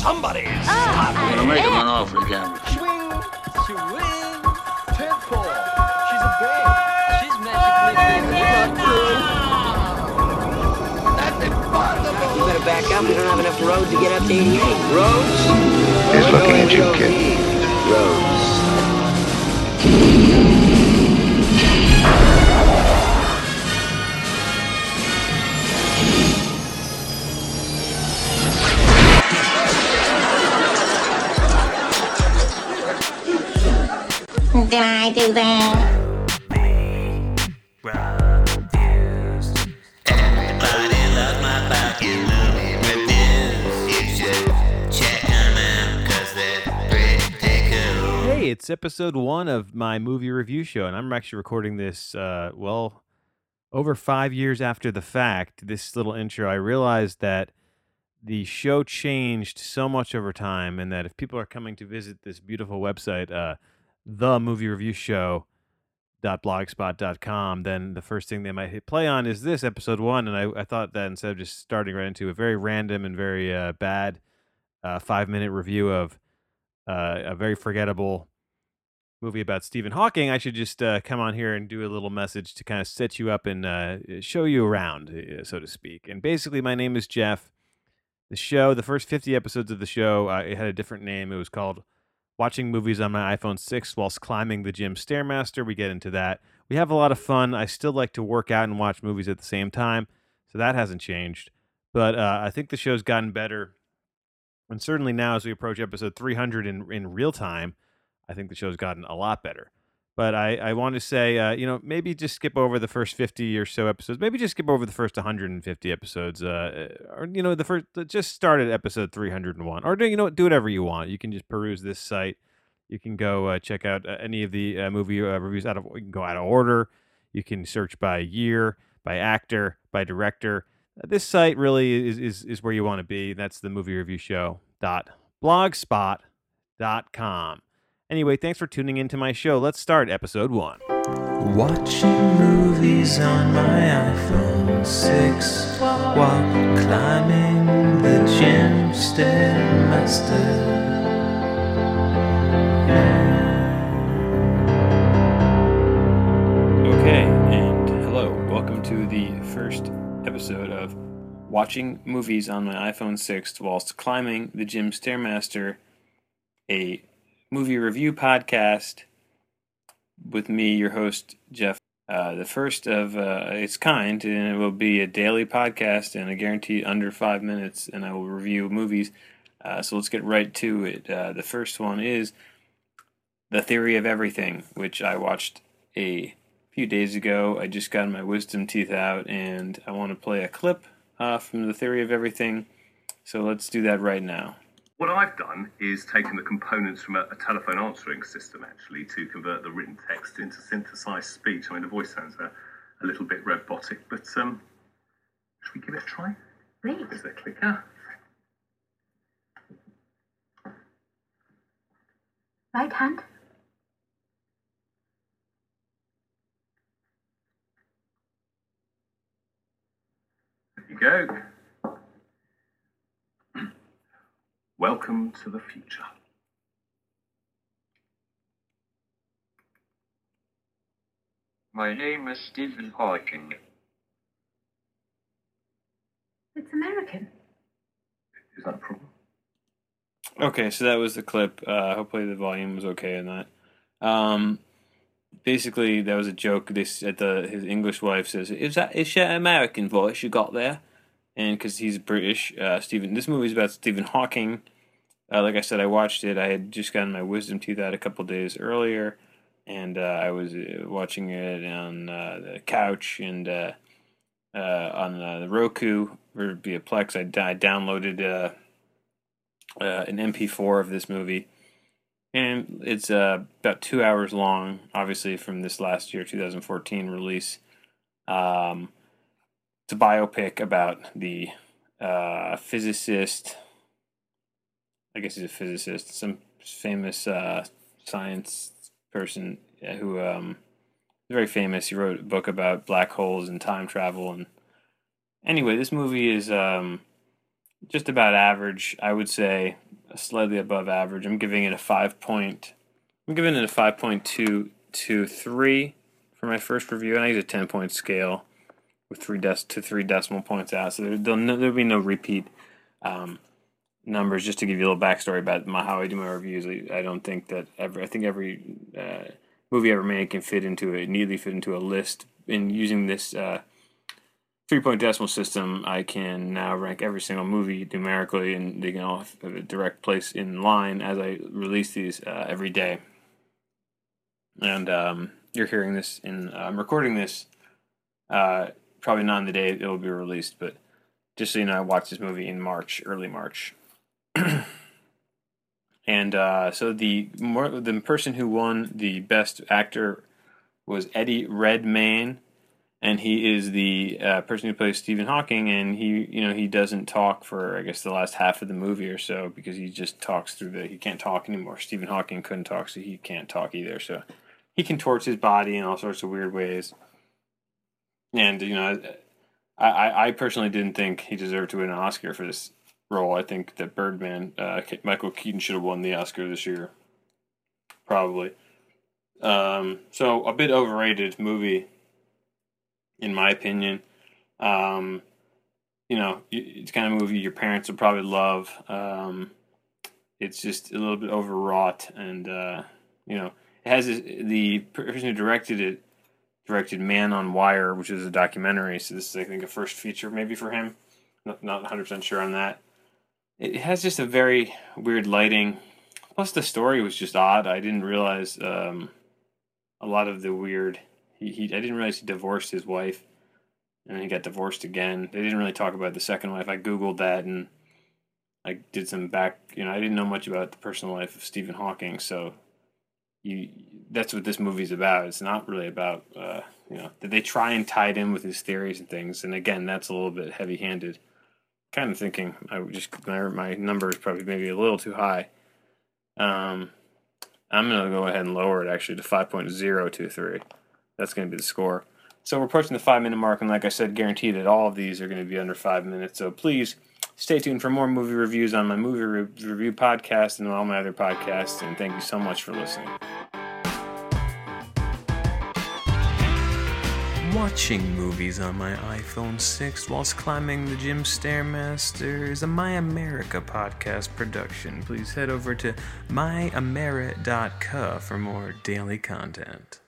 Somebody I'm stop gonna make him an offer again. Swing, swing, tentpole. She's a babe. She's magically That's impossible. You better back up. We don't have enough road to get up to 88. Roads? He's looking at you, kid. Roads. Did I do that? Hey, it's episode one of my movie review show, and I'm actually recording this, uh, well, over five years after the fact. This little intro, I realized that the show changed so much over time, and that if people are coming to visit this beautiful website, uh, the movie review show blogspot.com then the first thing they might hit play on is this episode one and I, I thought that instead of just starting right into a very random and very uh, bad uh, five minute review of uh, a very forgettable movie about Stephen Hawking, I should just uh, come on here and do a little message to kind of set you up and uh, show you around, uh, so to speak. And basically, my name is Jeff. The show, the first 50 episodes of the show, uh, it had a different name. It was called Watching Movies on My iPhone 6 Whilst Climbing the Gym Stairmaster. We get into that. We have a lot of fun. I still like to work out and watch movies at the same time, so that hasn't changed. But uh, I think the show's gotten better. And certainly now, as we approach episode 300 in, in real time, I think the show's gotten a lot better. But I, I want to say, uh, you know, maybe just skip over the first 50 or so episodes. Maybe just skip over the first 150 episodes. Uh, or, you know, the first, just start at episode 301. Or, do you know do whatever you want. You can just peruse this site. You can go uh, check out uh, any of the uh, movie uh, reviews out of, you can go out of order. You can search by year, by actor, by director. This site really is, is, is where you want to be. That's the movie review show dot blogspot.com. Anyway, thanks for tuning into my show. Let's start episode one. Watching movies on my iPhone 6 while climbing the gym stairmaster. Okay, and hello. Welcome to the first episode of Watching Movies on My iPhone 6 Whilst Climbing the Gym Stairmaster, a movie review podcast with me, your host, Jeff. Uh, the first of uh, its kind, and it will be a daily podcast, and I guarantee under five minutes, and I will review movies. Uh, so let's get right to it. Uh, the first one is The Theory of Everything, which I watched a few days ago. I just got my wisdom teeth out, and I want to play a clip uh, from The Theory of Everything. So let's do that right now. What I've done is taken the components from a, a telephone answering system actually to convert the written text into synthesized speech. I mean, the voice sounds a, a little bit robotic, but um, should we give it a try? Great. Is there a clicker? Right hand. There you go. Welcome to the future. My name is Stephen Hawking. It's American. Is that a problem? Okay, so that was the clip. Uh, hopefully, the volume was okay in that. Um, basically, that was a joke. This at the his English wife says, "Is that is that American voice you got there?" And because he's British, uh, Stephen. This movie is about Stephen Hawking. Uh, like I said, I watched it. I had just gotten my wisdom teeth out a couple days earlier, and uh, I was uh, watching it on uh, the couch and uh, on the Roku or via Plex. I, I downloaded an MP4 of this movie, and it's about two hours long. Obviously, from this last year, 2014 release. Um, it's a biopic about the uh, physicist. I guess he's a physicist, some famous uh, science person who um, very famous. He wrote a book about black holes and time travel. And anyway, this movie is um, just about average. I would say slightly above average. I'm giving it a five point. I'm giving it a five point two two three for my first review, and I use a ten point scale with three des- to three decimal points out. So there, there'll, no, there'll be no repeat um, numbers. Just to give you a little backstory about my, how I do my reviews, I, I don't think that every. I think every uh, movie ever made can fit into a neatly fit into a list. And using this uh, three point decimal system, I can now rank every single movie numerically, and they can all have a direct place in line as I release these uh, every day. And um, you're hearing this in, I'm recording this uh, probably not on the day it will be released, but just so you know, I watched this movie in March, early March. and uh, so the the person who won the best actor was Eddie Redmayne, and he is the uh, person who plays Stephen Hawking. And he, you know, he doesn't talk for I guess the last half of the movie or so because he just talks through the. He can't talk anymore. Stephen Hawking couldn't talk, so he can't talk either. So he contorts his body in all sorts of weird ways. And you know, I, I personally didn't think he deserved to win an Oscar for this role. I think that Birdman, uh, Michael Keaton should have won the Oscar this year, probably. Um, so a bit overrated movie, in my opinion. Um, you know, it's kind of movie your parents would probably love. Um, it's just a little bit overwrought, and uh, you know, it has the person who directed it directed Man on Wire, which is a documentary. So this is, I think, a first feature maybe for him. Not not 100 percent sure on that. It has just a very weird lighting. Plus, the story was just odd. I didn't realize um, a lot of the weird. He, he I didn't realize he divorced his wife, and then he got divorced again. They didn't really talk about the second wife. I googled that and I did some back. You know, I didn't know much about the personal life of Stephen Hawking, so you that's what this movie's about. It's not really about uh, you know they try and tie it in with his theories and things. And again, that's a little bit heavy handed. Kind of thinking I just my my number is probably maybe a little too high. Um, I'm gonna go ahead and lower it actually to five point zero two three. That's gonna be the score. So we're approaching the five minute mark, and like I said, guaranteed that all of these are going to be under five minutes. So please stay tuned for more movie reviews on my movie re- review podcast and all my other podcasts. And thank you so much for listening. Watching movies on my iPhone 6 whilst climbing the gym Stairmaster is a My America podcast production. Please head over to myameri.ca for more daily content.